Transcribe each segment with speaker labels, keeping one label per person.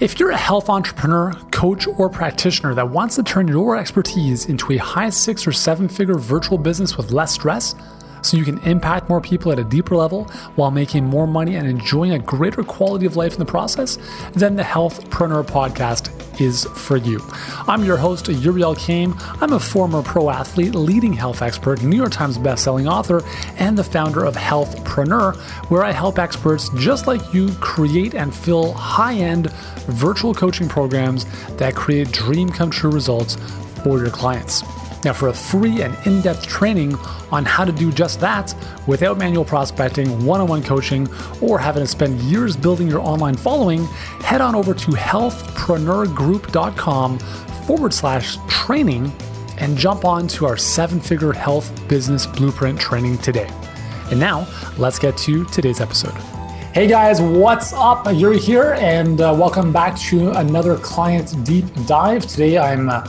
Speaker 1: If you're a health entrepreneur, coach, or practitioner that wants to turn your expertise into a high six or seven figure virtual business with less stress, so you can impact more people at a deeper level while making more money and enjoying a greater quality of life in the process, then the Healthpreneur podcast is for you. I'm your host, Yuri Elkaim. I'm a former pro athlete, leading health expert, New York Times bestselling author, and the founder of Healthpreneur, where I help experts just like you create and fill high end virtual coaching programs that create dream come true results for your clients. Now, for a free and in depth training on how to do just that without manual prospecting, one on one coaching, or having to spend years building your online following, head on over to healthpreneurgroup.com forward slash training and jump on to our seven figure health business blueprint training today. And now, let's get to today's episode. Hey guys, what's up? Yuri here, and uh, welcome back to another client deep dive. Today I'm uh,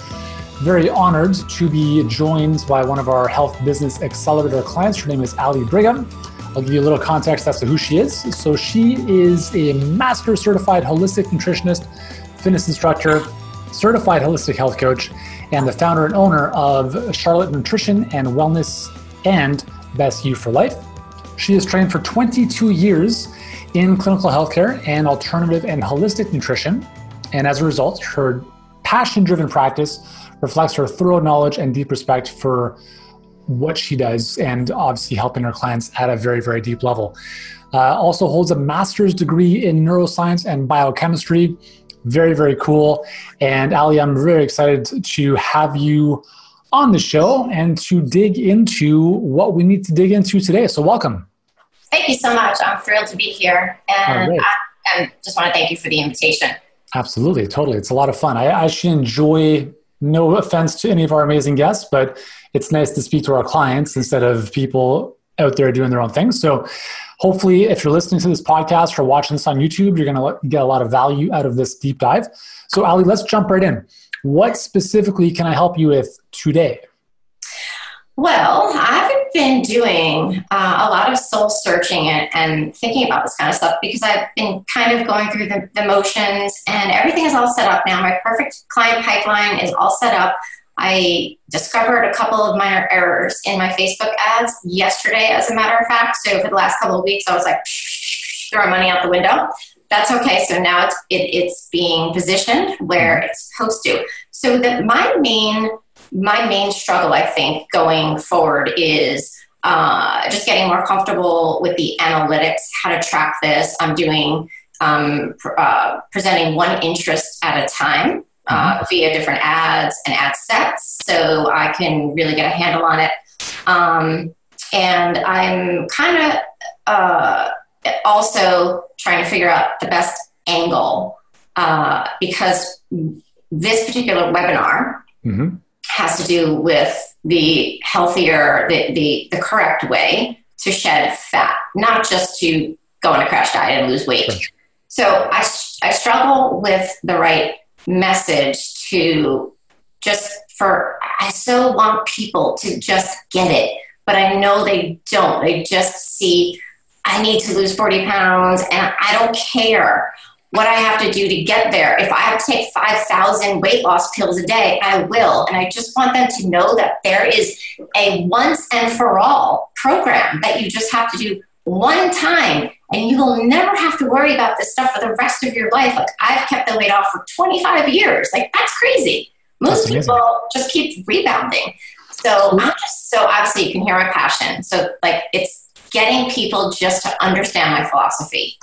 Speaker 1: very honored to be joined by one of our health business accelerator clients. Her name is Ali Brigham. I'll give you a little context as to who she is. So, she is a master certified holistic nutritionist, fitness instructor, certified holistic health coach, and the founder and owner of Charlotte Nutrition and Wellness and Best You for Life. She has trained for 22 years in clinical healthcare and alternative and holistic nutrition. And as a result, her passion driven practice reflects her thorough knowledge and deep respect for what she does and obviously helping her clients at a very, very deep level. Uh, also holds a master's degree in neuroscience and biochemistry. Very, very cool. And Ali, I'm very excited to have you on the show and to dig into what we need to dig into today. So, welcome.
Speaker 2: Thank you so much. I'm thrilled to be here. And right. I, I, just want to thank you for the invitation.
Speaker 1: Absolutely, totally. It's a lot of fun. I actually enjoy no offense to any of our amazing guests, but it's nice to speak to our clients instead of people out there doing their own thing. So, hopefully, if you're listening to this podcast or watching this on YouTube, you're going to get a lot of value out of this deep dive. So, Ali, let's jump right in. What specifically can I help you with today?
Speaker 2: Well, I haven't been doing uh, a lot of soul searching and, and, thinking about this kind of stuff because I've been kind of going through the, the, motions and everything is all set up now. My perfect client pipeline is all set up. I discovered a couple of minor errors in my Facebook ads yesterday, as a matter of fact. So for the last couple of weeks, I was like, throwing money out the window. That's okay. So now it's it, it's being positioned where it's supposed to. So that my main my main struggle, I think, going forward is uh, just getting more comfortable with the analytics, how to track this. I'm doing um, pr- uh, presenting one interest at a time uh, mm-hmm. via different ads and ad sets, so I can really get a handle on it. Um, and I'm kind of uh, also trying to figure out the best angle uh, because this particular webinar. Mm-hmm has to do with the healthier, the, the, the correct way to shed fat, not just to go on a crash diet and lose weight. So I, I struggle with the right message to just for, I so want people to just get it, but I know they don't. They just see, I need to lose 40 pounds and I don't care what I have to do to get there. If I have to take 5,000 weight loss pills a day, I will. And I just want them to know that there is a once and for all program that you just have to do one time and you will never have to worry about this stuff for the rest of your life. Like I've kept the weight off for 25 years. Like that's crazy. Most that's people just keep rebounding. So I'm just so obviously you can hear my passion. So like it's getting people just to understand my philosophy.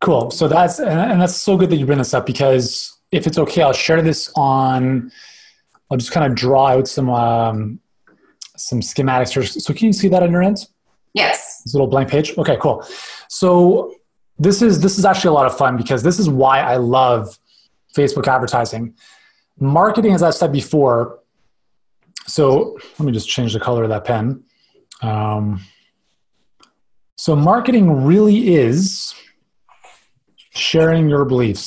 Speaker 1: Cool. So that's and that's so good that you bring this up because if it's okay, I'll share this on. I'll just kind of draw out some um, some schematics here. So can you see that on your end?
Speaker 2: Yes.
Speaker 1: This little blank page. Okay, cool. So this is this is actually a lot of fun because this is why I love Facebook advertising. Marketing, as I've said before. So let me just change the color of that pen. Um, so marketing really is sharing your beliefs.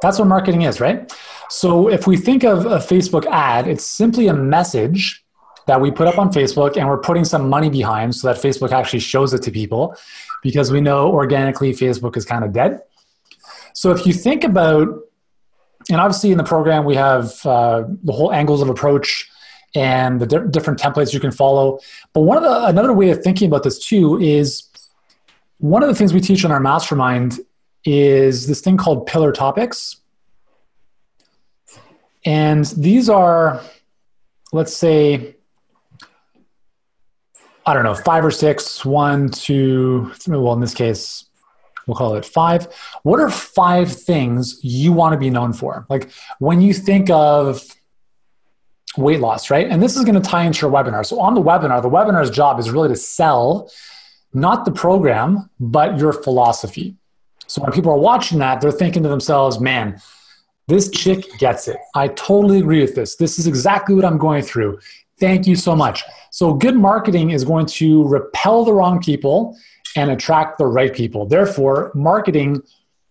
Speaker 1: That's what marketing is, right? So if we think of a Facebook ad, it's simply a message that we put up on Facebook and we're putting some money behind so that Facebook actually shows it to people because we know organically Facebook is kind of dead. So if you think about, and obviously in the program we have uh, the whole angles of approach and the di- different templates you can follow. But one of the another way of thinking about this too is one of the things we teach in our mastermind is this thing called pillar topics. And these are, let's say, I don't know, five or six, one, two, three, well, in this case, we'll call it five. What are five things you want to be known for? Like when you think of weight loss, right? And this is going to tie into your webinar. So on the webinar, the webinar's job is really to sell not the program, but your philosophy. So when people are watching that, they're thinking to themselves, man, this chick gets it. I totally agree with this. This is exactly what I'm going through. Thank you so much. So, good marketing is going to repel the wrong people and attract the right people. Therefore, marketing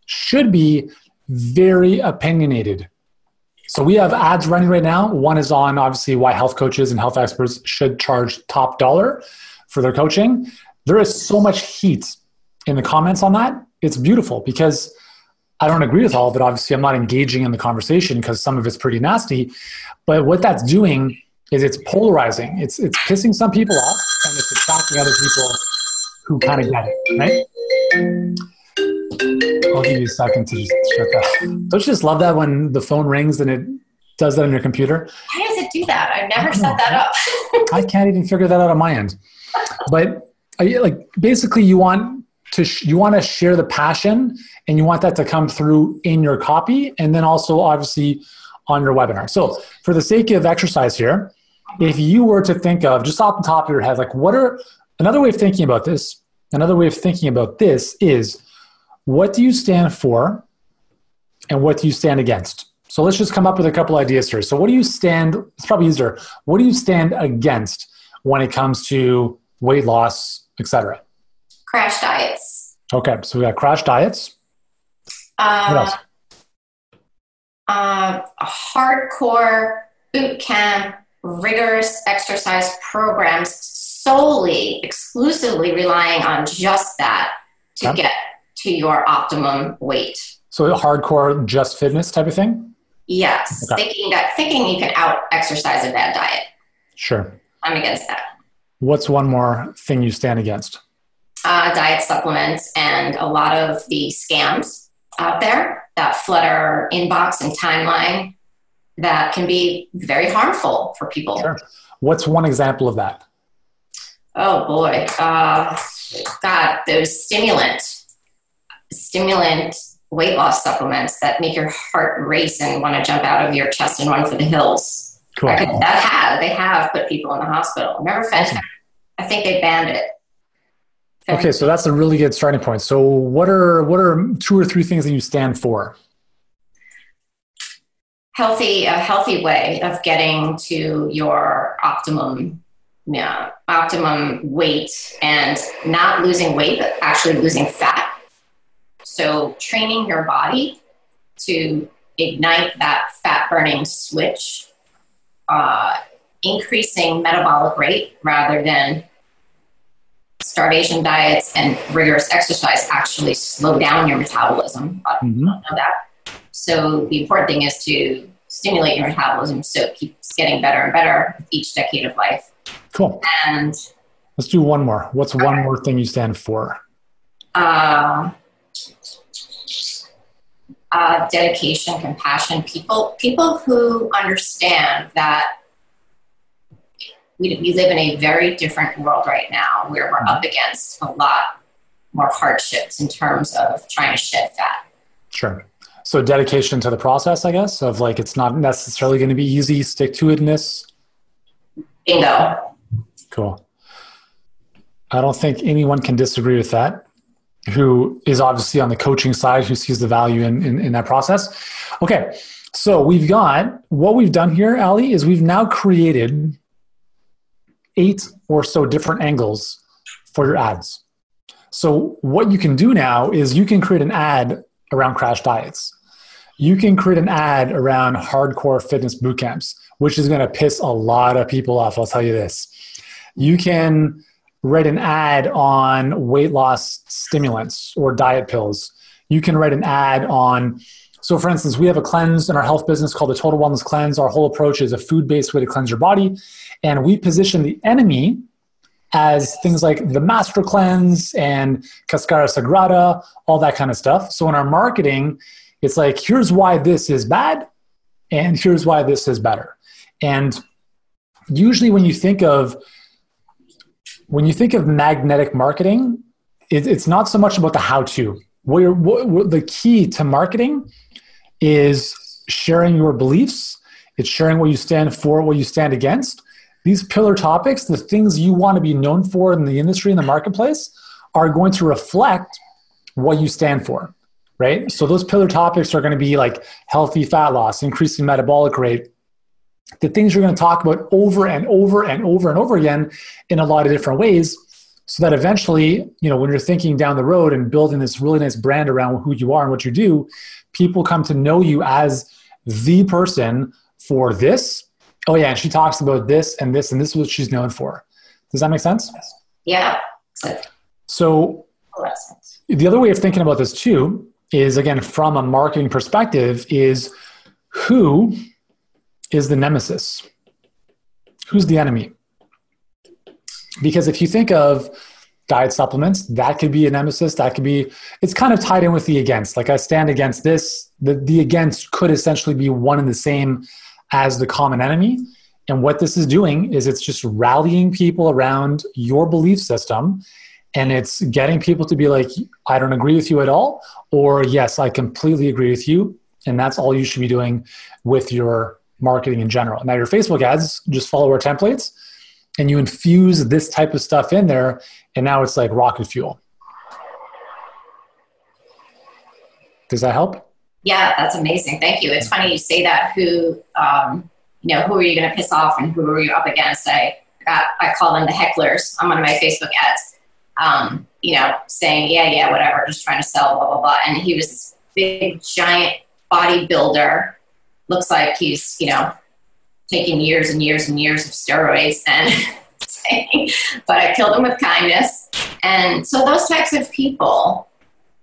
Speaker 1: should be very opinionated. So, we have ads running right now. One is on obviously why health coaches and health experts should charge top dollar for their coaching. There is so much heat in the comments on that. It's beautiful because I don't agree with all of it. Obviously, I'm not engaging in the conversation because some of it's pretty nasty. But what that's doing is it's polarizing. It's it's pissing some people off and it's attracting other people who kind of get it, right? I'll give you a second to just shut that. Don't you just love that when the phone rings and it does that on your computer?
Speaker 2: Why does it do that? I've never set that up.
Speaker 1: I can't even figure that out on my end. But like basically, you want to sh- you want to share the passion and you want that to come through in your copy and then also obviously on your webinar. So for the sake of exercise here, if you were to think of just off the top of your head, like what are another way of thinking about this? Another way of thinking about this is what do you stand for and what do you stand against? So let's just come up with a couple ideas here. So what do you stand, it's probably easier. What do you stand against when it comes to weight loss, etc.?
Speaker 2: Crash diets.
Speaker 1: Okay, so we got crash diets.
Speaker 2: Uh, what else? Uh, hardcore boot camp rigorous exercise programs solely, exclusively relying on just that to get to your optimum weight.
Speaker 1: So hardcore just fitness type of thing?
Speaker 2: Yes. Okay. Thinking that thinking you can out exercise a bad diet.
Speaker 1: Sure.
Speaker 2: I'm against that.
Speaker 1: What's one more thing you stand against?
Speaker 2: Uh, diet supplements and a lot of the scams out there that flood our inbox and timeline that can be very harmful for people. Sure.
Speaker 1: What's one example of that?
Speaker 2: Oh boy, uh, God, those stimulant, stimulant weight loss supplements that make your heart race and want to jump out of your chest and run for the hills. Cool. That have they have put people in the hospital. Never awesome. I think they banned it.
Speaker 1: Okay, so that's a really good starting point. So, what are what are two or three things that you stand for?
Speaker 2: healthy a healthy way of getting to your optimum yeah, optimum weight and not losing weight but actually losing fat so training your body to ignite that fat burning switch uh, increasing metabolic rate rather than starvation diets and rigorous exercise actually slow down your metabolism. Mm-hmm. know that. So the important thing is to stimulate your metabolism so it keeps getting better and better each decade of life.
Speaker 1: Cool.
Speaker 2: And
Speaker 1: let's do one more. What's one okay. more thing you stand for?
Speaker 2: Uh, uh, dedication, compassion. People, people who understand that we, we live in a very different world right now where we're up against a lot more hardships in terms of trying to shed fat.
Speaker 1: Sure. So dedication to the process, I guess, of like it's not necessarily going to be easy, stick to itness.
Speaker 2: Bingo.
Speaker 1: Cool. I don't think anyone can disagree with that. Who is obviously on the coaching side, who sees the value in, in, in that process. Okay, so we've got what we've done here, Ali, is we've now created eight or so different angles for your ads. So what you can do now is you can create an ad around crash diets. You can create an ad around hardcore fitness boot camps, which is going to piss a lot of people off. I'll tell you this. You can write an ad on weight loss stimulants or diet pills. you can write an ad on so for instance we have a cleanse in our health business called the total wellness cleanse. Our whole approach is a food-based way to cleanse your body and we position the enemy as things like the master cleanse and cascara sagrada all that kind of stuff. So in our marketing it's like here's why this is bad and here's why this is better. And usually when you think of when you think of magnetic marketing it, it's not so much about the how to. What, what, the key to marketing is sharing your beliefs. It's sharing what you stand for, what you stand against. These pillar topics, the things you want to be known for in the industry, in the marketplace, are going to reflect what you stand for, right? So those pillar topics are going to be like healthy fat loss, increasing metabolic rate, the things you're going to talk about over and over and over and over again in a lot of different ways so that eventually you know when you're thinking down the road and building this really nice brand around who you are and what you do people come to know you as the person for this. Oh yeah and she talks about this and this and this is what she's known for. Does that make sense?
Speaker 2: Yeah.
Speaker 1: So the other way of thinking about this too is again from a marketing perspective is who is the nemesis who's the enemy because if you think of diet supplements, that could be a nemesis. That could be, it's kind of tied in with the against. Like I stand against this, the, the against could essentially be one and the same as the common enemy. And what this is doing is it's just rallying people around your belief system and it's getting people to be like, I don't agree with you at all, or yes, I completely agree with you. And that's all you should be doing with your marketing in general. Now, your Facebook ads, just follow our templates and you infuse this type of stuff in there and now it's like rocket fuel. Does that help?
Speaker 2: Yeah that's amazing. Thank you. It's funny you say that. Who um, you know who are you going to piss off and who are you up against? I got i call them the hecklers on one of my facebook ads. Um, you know saying yeah yeah whatever just trying to sell blah blah blah. And he was this big giant bodybuilder looks like he's you know taking years and years and years of steroids and but I killed him with kindness. And so those types of people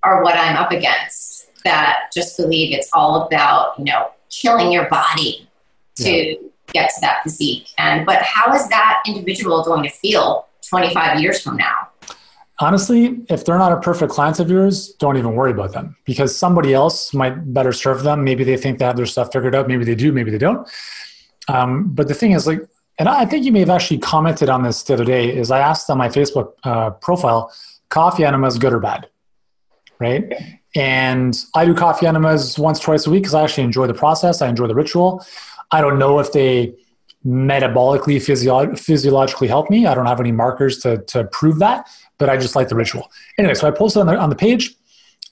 Speaker 2: are what I'm up against that just believe it's all about, you know, killing your body to yeah. get to that physique. And but how is that individual going to feel 25 years from now?
Speaker 1: Honestly, if they're not a perfect client of yours, don't even worry about them because somebody else might better serve them. Maybe they think they have their stuff figured out. Maybe they do. Maybe they don't. Um, but the thing is, like, and I think you may have actually commented on this the other day. Is I asked on my Facebook uh, profile, coffee enemas good or bad, right? And I do coffee enemas once, twice a week because I actually enjoy the process. I enjoy the ritual. I don't know if they metabolically, physio- physiologically help me. I don't have any markers to, to prove that, but I just like the ritual. Anyway, so I posted on the, on the page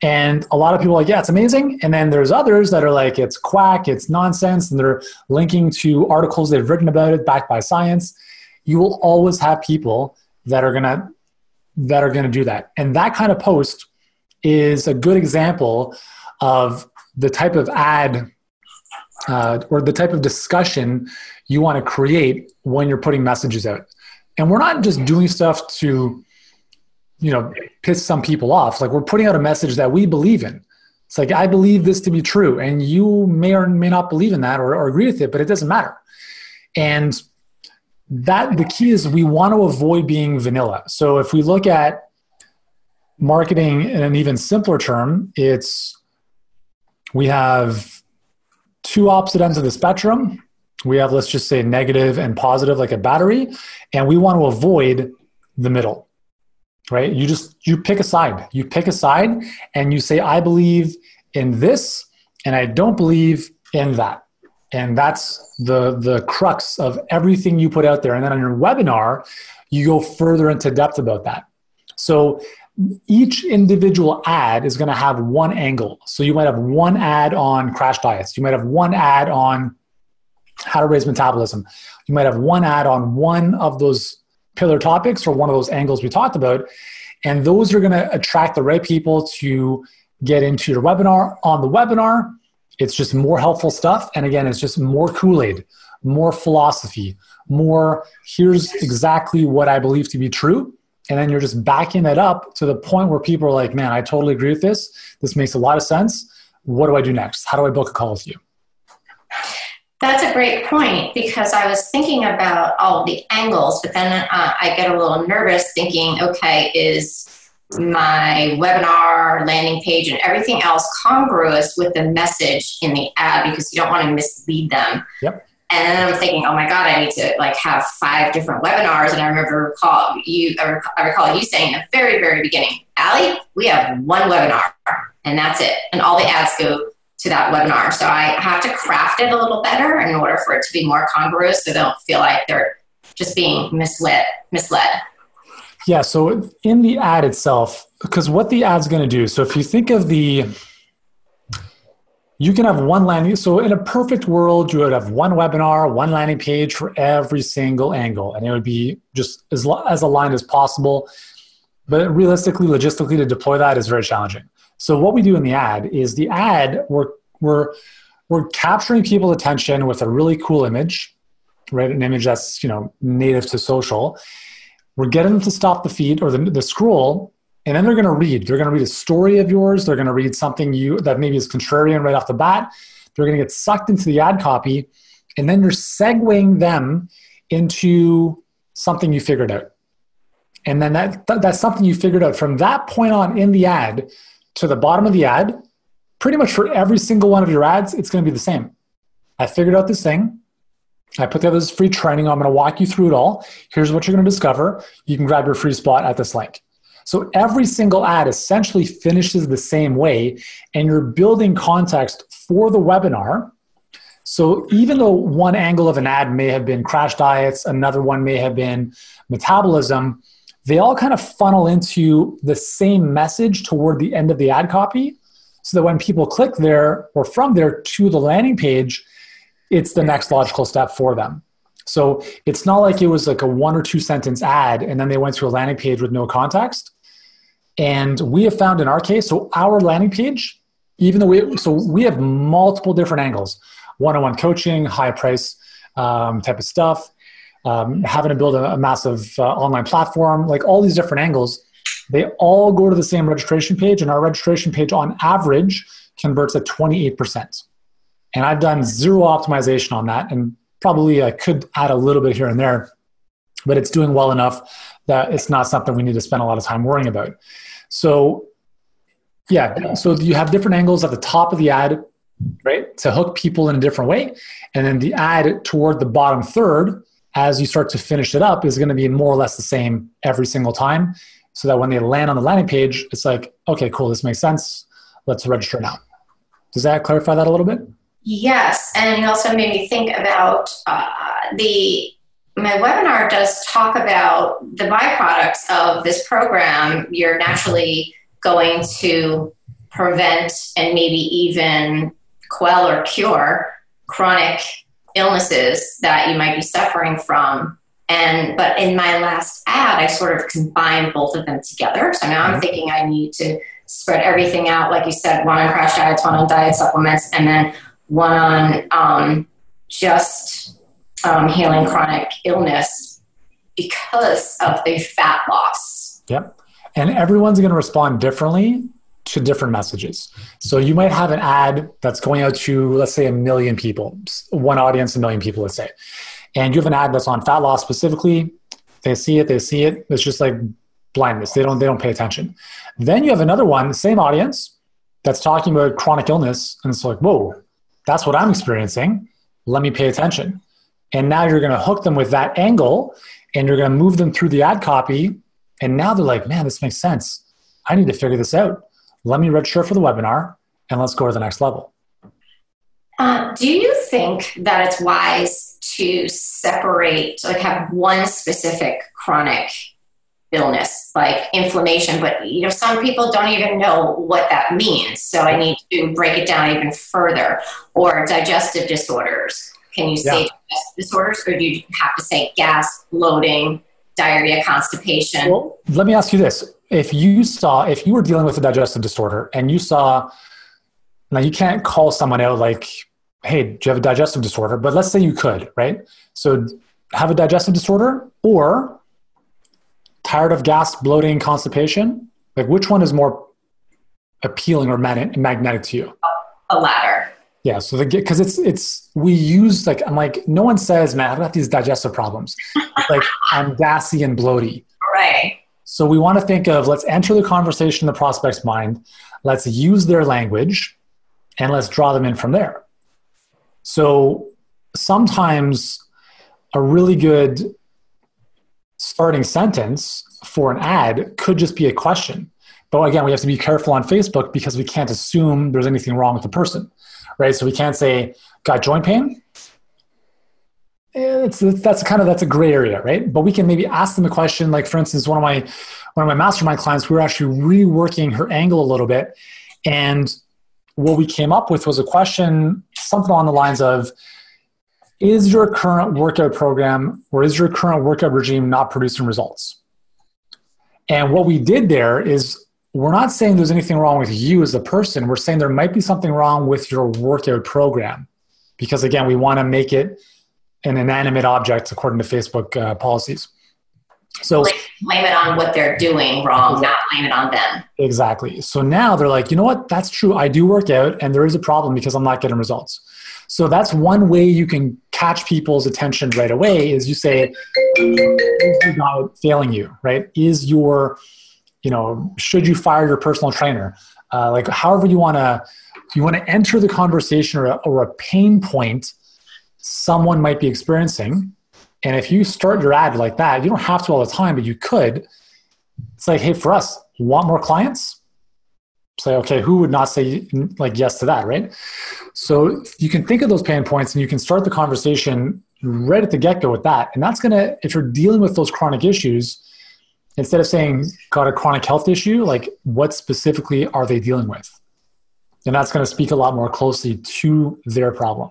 Speaker 1: and a lot of people are like, yeah, it's amazing. And then there's others that are like, it's quack, it's nonsense, and they're linking to articles they've written about it, backed by science. You will always have people that are gonna that are gonna do that. And that kind of post is a good example of the type of ad uh, or the type of discussion you want to create when you're putting messages out. And we're not just doing stuff to you know piss some people off. Like we're putting out a message that we believe in. It's like i believe this to be true and you may or may not believe in that or, or agree with it but it doesn't matter. And that the key is we want to avoid being vanilla. So if we look at marketing in an even simpler term it's we have two opposite ends of the spectrum. We have let's just say negative and positive like a battery and we want to avoid the middle right? You just you pick a side. You pick a side and you say i believe in this and i don't believe in that. And that's the the crux of everything you put out there. And then on your webinar you go further into depth about that. So each individual ad is going to have one angle so you might have one ad on crash diets you might have one ad on how to raise metabolism you might have one ad on one of those pillar topics or one of those angles we talked about. And those are going to attract the right people to get into your webinar. On the webinar, it's just more helpful stuff. And again, it's just more Kool Aid, more philosophy, more here's exactly what I believe to be true. And then you're just backing that up to the point where people are like, man, I totally agree with this. This makes a lot of sense. What do I do next? How do I book a call with you?
Speaker 2: That's a great point because I was thinking about all the angles, but then uh, I get a little nervous thinking, okay, is my webinar landing page and everything else congruous with the message in the ad because you don't want to mislead them.
Speaker 1: Yep.
Speaker 2: And then I'm thinking, oh my god, I need to like have five different webinars. And I remember recall you, I recall you saying at the very, very beginning, Ali, we have one webinar, and that's it, and all the ads go to that webinar. So I have to craft it a little better in order for it to be more congruous, so they don't feel like they're just being misled. Misled.
Speaker 1: Yeah. So in the ad itself, because what the ad's going to do. So if you think of the you can have one landing so in a perfect world you would have one webinar one landing page for every single angle and it would be just as, as aligned as possible. But realistically logistically to deploy that is very challenging. So what we do in the ad is the ad we're we're we're capturing people's attention with a really cool image right? An image that's you know native to social. We're getting them to stop the feed or the, the scroll and then they're going to read they're going to read a story of yours they're going to read something you that maybe is contrarian right off the bat they're going to get sucked into the ad copy and then you're segueing them into something you figured out and then that, that that's something you figured out from that point on in the ad to the bottom of the ad pretty much for every single one of your ads it's going to be the same i figured out this thing I put together this free training. I'm going to walk you through it all. Here's what you're going to discover. You can grab your free spot at this link. So every single ad essentially finishes the same way, and you're building context for the webinar. So even though one angle of an ad may have been crash diets, another one may have been metabolism, they all kind of funnel into the same message toward the end of the ad copy. So that when people click there or from there to the landing page, it's the next logical step for them. So it's not like it was like a one or two sentence ad and then they went to a landing page with no context. And we have found in our case, so our landing page, even though we, so we have multiple different angles, one-on-one coaching, high price um, type of stuff, um, having to build a, a massive uh, online platform, like all these different angles, they all go to the same registration page, and our registration page on average converts at 28%. And I've done zero optimization on that, and probably I could add a little bit here and there, but it's doing well enough that it's not something we need to spend a lot of time worrying about. So, yeah, so you have different angles at the top of the ad, right, to hook people in a different way. And then the ad toward the bottom third, as you start to finish it up, is going to be more or less the same every single time. So that when they land on the landing page, it's like, okay, cool, this makes sense. Let's register now. Does that clarify that a little bit?
Speaker 2: Yes, and it also made me think about uh, the my webinar does talk about the byproducts of this program. You're naturally going to prevent and maybe even quell or cure chronic illnesses that you might be suffering from. And but in my last ad, I sort of combined both of them together. So now I'm mm-hmm. thinking I need to spread everything out, like you said, one on crash diets, one on diet supplements, and then one on um, just um, healing chronic illness because of the fat loss.
Speaker 1: Yep. And everyone's going to respond differently to different messages. So you might have an ad that's going out to, let's say, a million people, one audience, a million people, let's say. And you have an ad that's on fat loss specifically. They see it, they see it. It's just like blindness. They don't, they don't pay attention. Then you have another one, same audience, that's talking about chronic illness. And it's like, whoa, that's what I'm experiencing. Let me pay attention. And now you're going to hook them with that angle and you're going to move them through the ad copy. And now they're like, man, this makes sense. I need to figure this out. Let me register for the webinar and let's go to the next level.
Speaker 2: Uh, do you think that it's wise to separate, like have one specific chronic illness like inflammation but you know some people don't even know what that means so i need to break it down even further or digestive disorders can you say yeah. disorders, or do you have to say gas, bloating, diarrhea, constipation?
Speaker 1: Well, let me ask you this: If you saw, if you were dealing with a digestive disorder, and you saw, now you can't call someone out like, "Hey, do you have a digestive disorder?" But let's say you could, right? So, have a digestive disorder, or tired of gas, bloating, constipation? Like, which one is more appealing or magnetic to you?
Speaker 2: A latter.
Speaker 1: Yeah, so the because it's it's we use like I'm like no one says man I've got these digestive problems. Like I'm gassy and bloaty.
Speaker 2: Right.
Speaker 1: So we want to think of let's enter the conversation in the prospect's mind let's use their language and let's draw them in from there. So sometimes a really good starting sentence for an ad could just be a question. But again we have to be careful on Facebook because we can't assume there's anything wrong with the person right? So we can't say got joint pain. Eh, it's, that's kind of that's a gray area, right? But we can maybe ask them a question. Like for instance, one of my one of my mastermind clients, we were actually reworking her angle a little bit, and what we came up with was a question, something along the lines of, "Is your current workout program or is your current workout regime not producing results?" And what we did there is we're not saying there's anything wrong with you as a person. We're saying there might be something wrong with your workout program. Because again, we want to make it an inanimate object according to Facebook uh, policies. So
Speaker 2: blame it on what they're doing wrong, not blame it on them.
Speaker 1: Exactly. So now they're like, you know what? That's true. I do work out and there is a problem because I'm not getting results. So that's one way you can catch people's attention right away is you say, is your diet failing you, right? Is your you know, should you fire your personal trainer? Uh, like, however you want to, you want to enter the conversation or a, or a pain point someone might be experiencing. And if you start your ad like that, you don't have to all the time, but you could. It's like, hey, for us, want more clients? Say, okay, who would not say like yes to that, right? So you can think of those pain points and you can start the conversation right at the get go with that. And that's gonna, if you're dealing with those chronic issues, instead of saying got a chronic health issue, like what specifically are they dealing with? And that's going to speak a lot more closely to their problem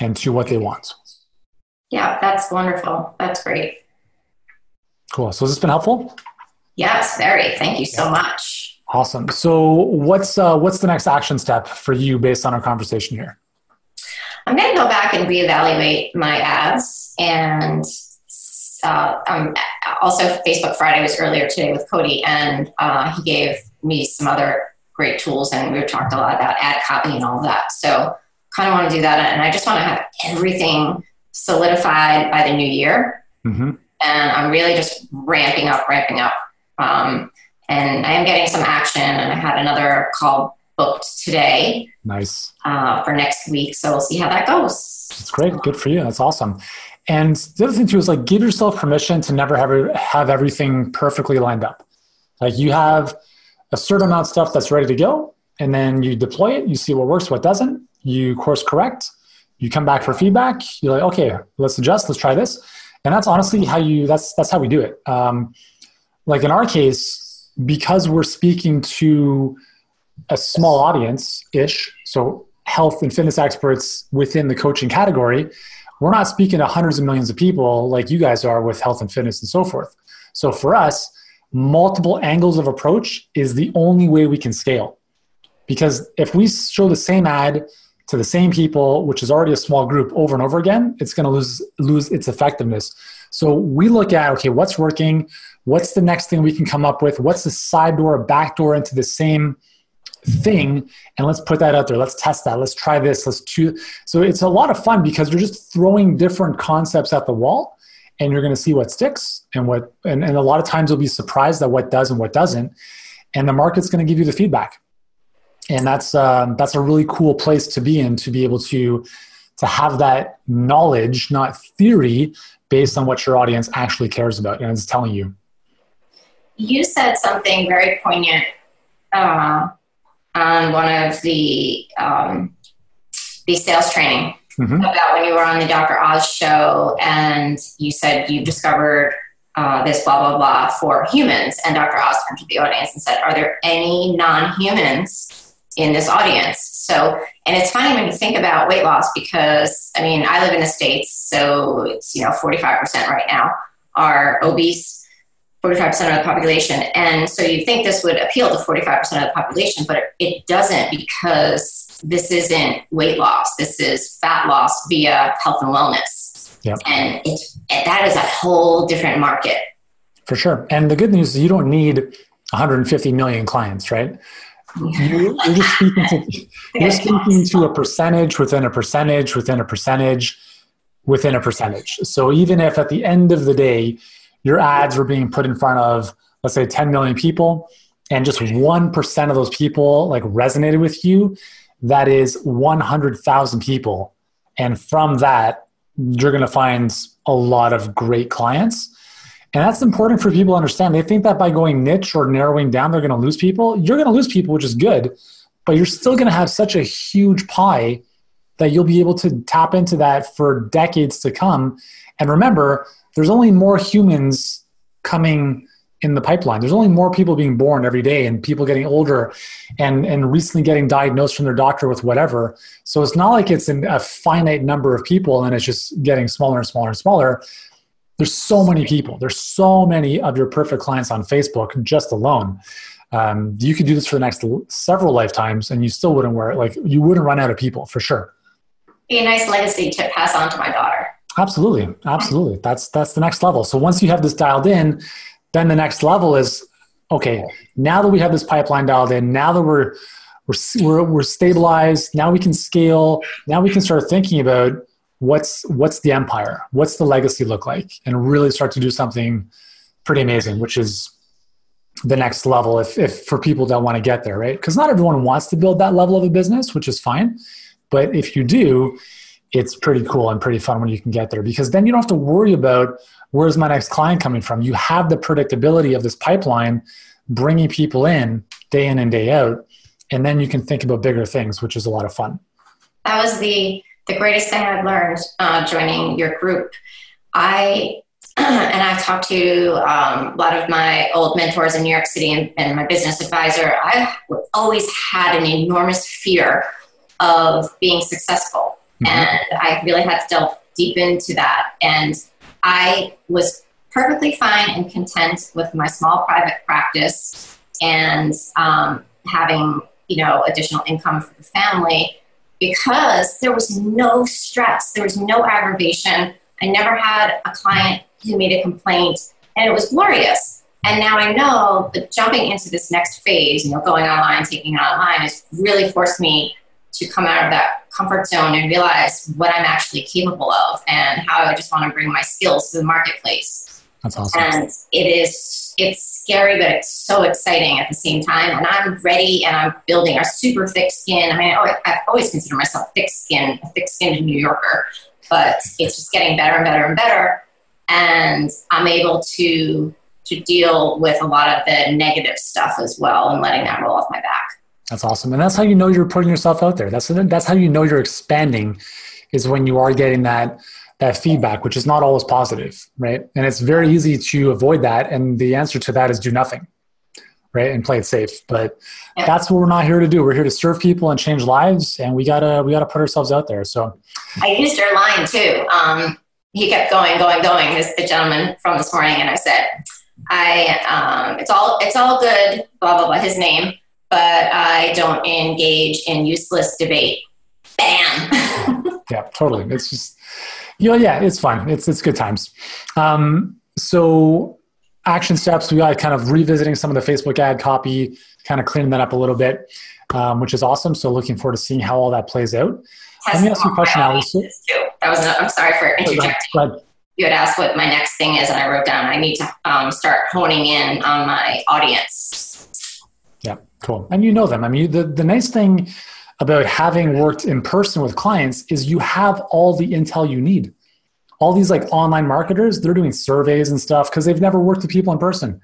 Speaker 1: and to what they want.
Speaker 2: Yeah, that's wonderful. That's great.
Speaker 1: Cool. So has this been helpful?
Speaker 2: Yes, very. Thank you so much.
Speaker 1: Awesome. So what's uh, what's the next action step for you based on our conversation here?
Speaker 2: I'm going to go back and reevaluate my ads and uh, um, also Facebook Friday was earlier today with Cody, and uh, he gave me some other great tools, and we talked a lot about ad copy and all that. So, kind of want to do that, and I just want to have everything solidified by the new year. Mm-hmm. And I'm really just ramping up, ramping up. Um, and I am getting some action, and I had another call booked today.
Speaker 1: Nice.
Speaker 2: Uh, for next week. So we'll see how that goes.
Speaker 1: That's great. Good for you. That's awesome. And the other thing too is like give yourself permission to never have have everything perfectly lined up. Like you have a certain amount of stuff that's ready to go, and then you deploy it. You see what works, what doesn't. You course correct. You come back for feedback. You're like, okay, let's adjust. Let's try this. And that's honestly how you. That's that's how we do it. Um, like in our case, because we're speaking to a small audience ish, so health and fitness experts within the coaching category we're not speaking to hundreds of millions of people like you guys are with health and fitness and so forth. So for us, multiple angles of approach is the only way we can scale. Because if we show the same ad to the same people, which is already a small group over and over again, it's going to lose lose its effectiveness. So we look at okay, what's working? What's the next thing we can come up with? What's the side door, back door into the same thing and let's put that out there. Let's test that. Let's try this. Let's choose so it's a lot of fun because you're just throwing different concepts at the wall and you're going to see what sticks and what and, and a lot of times you'll be surprised at what does and what doesn't and the market's going to give you the feedback. And that's um, that's a really cool place to be in to be able to to have that knowledge not theory based on what your audience actually cares about and is telling you.
Speaker 2: You said something very poignant uh, on one of the um, the sales training mm-hmm. about when you were on the Dr. Oz show and you said you discovered uh, this blah blah blah for humans, and Dr. Oz turned to the audience and said, "Are there any non-humans in this audience?" So, and it's funny when you think about weight loss because I mean, I live in the states, so it's you know 45% right now are obese 45% of the population. And so you think this would appeal to 45% of the population, but it doesn't because this isn't weight loss. This is fat loss via health and wellness. Yep. And it's, that is a whole different market.
Speaker 1: For sure. And the good news is you don't need 150 million clients, right? You, are just speaking to you're speaking to a percentage within a percentage within a percentage within a percentage. So even if at the end of the day your ads were being put in front of let's say 10 million people and just 1% of those people like resonated with you, that is 100,000 people. And from that, you're going to find a lot of great clients and that's important for people to understand. They think that by going niche or narrowing down, they're going to lose people. You're going to lose people, which is good, but you're still going to have such a huge pie that you'll be able to tap into that for decades to come. And remember, there's only more humans coming in the pipeline. There's only more people being born every day and people getting older and, and recently getting diagnosed from their doctor with whatever. So it's not like it's a finite number of people and it's just getting smaller and smaller and smaller. There's so many people. There's so many of your perfect clients on facebook just alone. Um, you could do this for the next several lifetimes and you still wouldn't wear it. Like you wouldn't run out of people for sure.
Speaker 2: Be a nice legacy to pass on to my daughter
Speaker 1: absolutely. Absolutely. That's that's the next level. So once you have this dialed in then the next level is okay now that we have this pipeline dialed in now that we're we're, we're, stabilized now we can scale now we can start thinking about what's what's the empire? What's the legacy look like? And really start to do something pretty amazing which is the next level if, if for people that want to get there right? Because not everyone wants to build that level of a business which is fine. But if you do it's pretty cool and pretty fun when you can get there because then you don't have to worry about where's my next client coming from you have the predictability of this pipeline bringing people in day in and day out and then you can think about bigger things which is a lot of fun
Speaker 2: that was the the greatest thing I've learned uh, joining your group. I and I've talked to um, a lot of my old mentors in New York City and, and my business advisor. I've always had an enormous fear of being successful, mm-hmm. and I really had to delve deep into that. And I was perfectly fine and content with my small private practice and um, having you know additional income for the family because there was no stress, there was no aggravation. I never had a client who made a complaint, and it was glorious. And now I know that jumping into this next phase, you know, going online, taking it online, has really forced me to come out of that comfort zone and realize what I'm actually capable of and how I just want to bring my skills to the marketplace.
Speaker 1: That's awesome.
Speaker 2: And it is it's scary, but it's so exciting at the same time. And I'm ready and I'm building a super thick skin. I mean, I've always considered myself thick skin, a thick skinned New Yorker, but it's just getting better and better and better. And I'm able to to deal with a lot of the negative stuff as well and letting that roll off my back.
Speaker 1: That's awesome. And that's how you know you're putting yourself out there. That's that's how you know you're expanding is when you are getting that that feedback, which is not always positive, right? And it's very easy to avoid that. And the answer to that is do nothing, right? And play it safe. But yeah. that's what we're not here to do. We're here to serve people and change lives, and we gotta we gotta put ourselves out there. So
Speaker 2: I used your line too. Um, he kept going, going, going. This the gentleman from this morning, and I said, I um, it's all it's all good, blah blah blah. His name, but I don't engage in useless debate. Bam.
Speaker 1: yeah, totally. It's just yeah, yeah, it's fun. It's it's good times. Um, so action steps, we got kind of revisiting some of the Facebook ad copy, kind of cleaning that up a little bit, um, which is awesome. So looking forward to seeing how all that plays out. Let me ask you a question, Alice.
Speaker 2: That was I'm sorry for interjecting. You had asked what my next thing is, and I wrote down I need to um, start honing in on my audience.
Speaker 1: Yeah, cool. And you know them. I mean, the, the nice thing about having worked in person with clients is you have all the intel you need. All these like online marketers, they're doing surveys and stuff because they've never worked with people in person,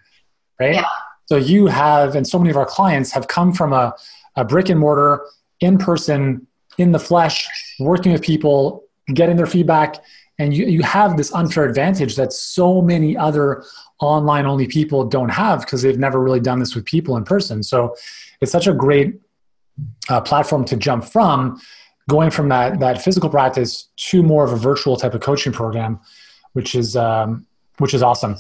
Speaker 1: right? Yeah. So you have, and so many of our clients have come from a, a brick and mortar, in person, in the flesh, working with people, getting their feedback, and you, you have this unfair advantage that so many other online only people don't have because they've never really done this with people in person. So it's such a great uh, platform to jump from going from that that physical practice to more of a virtual type of coaching program which is um, which is awesome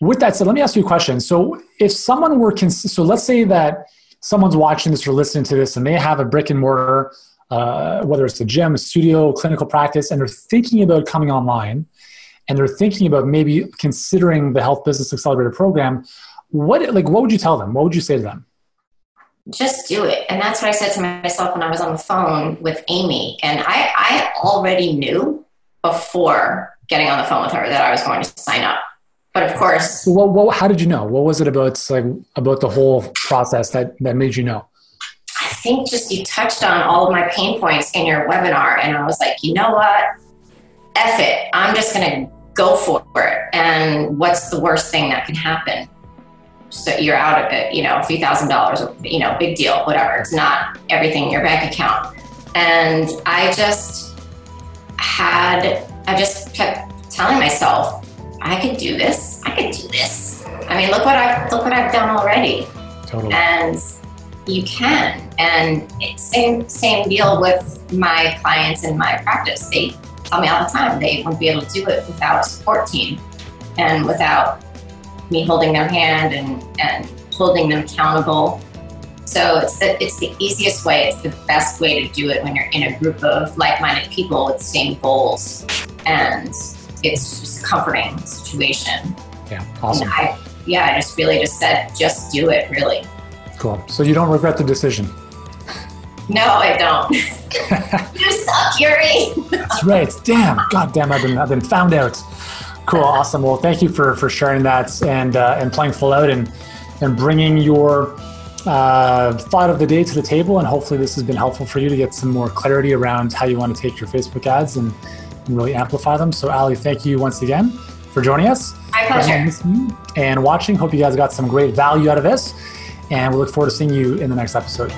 Speaker 1: with that said let me ask you a question so if someone were cons- so let's say that someone's watching this or listening to this and they have a brick and mortar uh, whether it's a gym a studio clinical practice and they're thinking about coming online and they're thinking about maybe considering the Health Business Accelerator program, what like what would you tell them? What would you say to them?
Speaker 2: Just do it. And that's what I said to myself when I was on the phone with Amy. And I, I already knew before getting on the phone with her that I was going to sign up. But of course,
Speaker 1: well, well, how did you know? What was it about like about the whole process that that made you know?
Speaker 2: I think just you touched on all of my pain points in your webinar, and I was like, you know what? F it. I'm just going to go for it. And what's the worst thing that can happen? So you're out of it, you know, a few thousand dollars, you know, big deal, whatever. It's not everything in your bank account. And I just had, I just kept telling myself, I could do this. I could do this. I mean, look what I've look what I've done already.
Speaker 1: Totally.
Speaker 2: And you can. And same same deal with my clients in my practice. They tell me all the time they wouldn't be able to do it without a support team and without me holding their hand and, and holding them accountable. So it's the, it's the easiest way, it's the best way to do it when you're in a group of like minded people with the same goals. And it's just a comforting situation.
Speaker 1: Yeah, awesome.
Speaker 2: I, yeah, I just really just said, just do it, really.
Speaker 1: Cool. So you don't regret the decision?
Speaker 2: No, I don't. Yuri.
Speaker 1: That's right. Damn. God damn, I've been, I've been found out. Cool. Awesome. Well, thank you for, for sharing that and, uh, and playing full out and, and bringing your uh, thought of the day to the table. And hopefully this has been helpful for you to get some more clarity around how you want to take your Facebook ads and, and really amplify them. So Ali, thank you once again for joining us.
Speaker 2: My pleasure.
Speaker 1: And watching. Hope you guys got some great value out of this. And we look forward to seeing you in the next episode.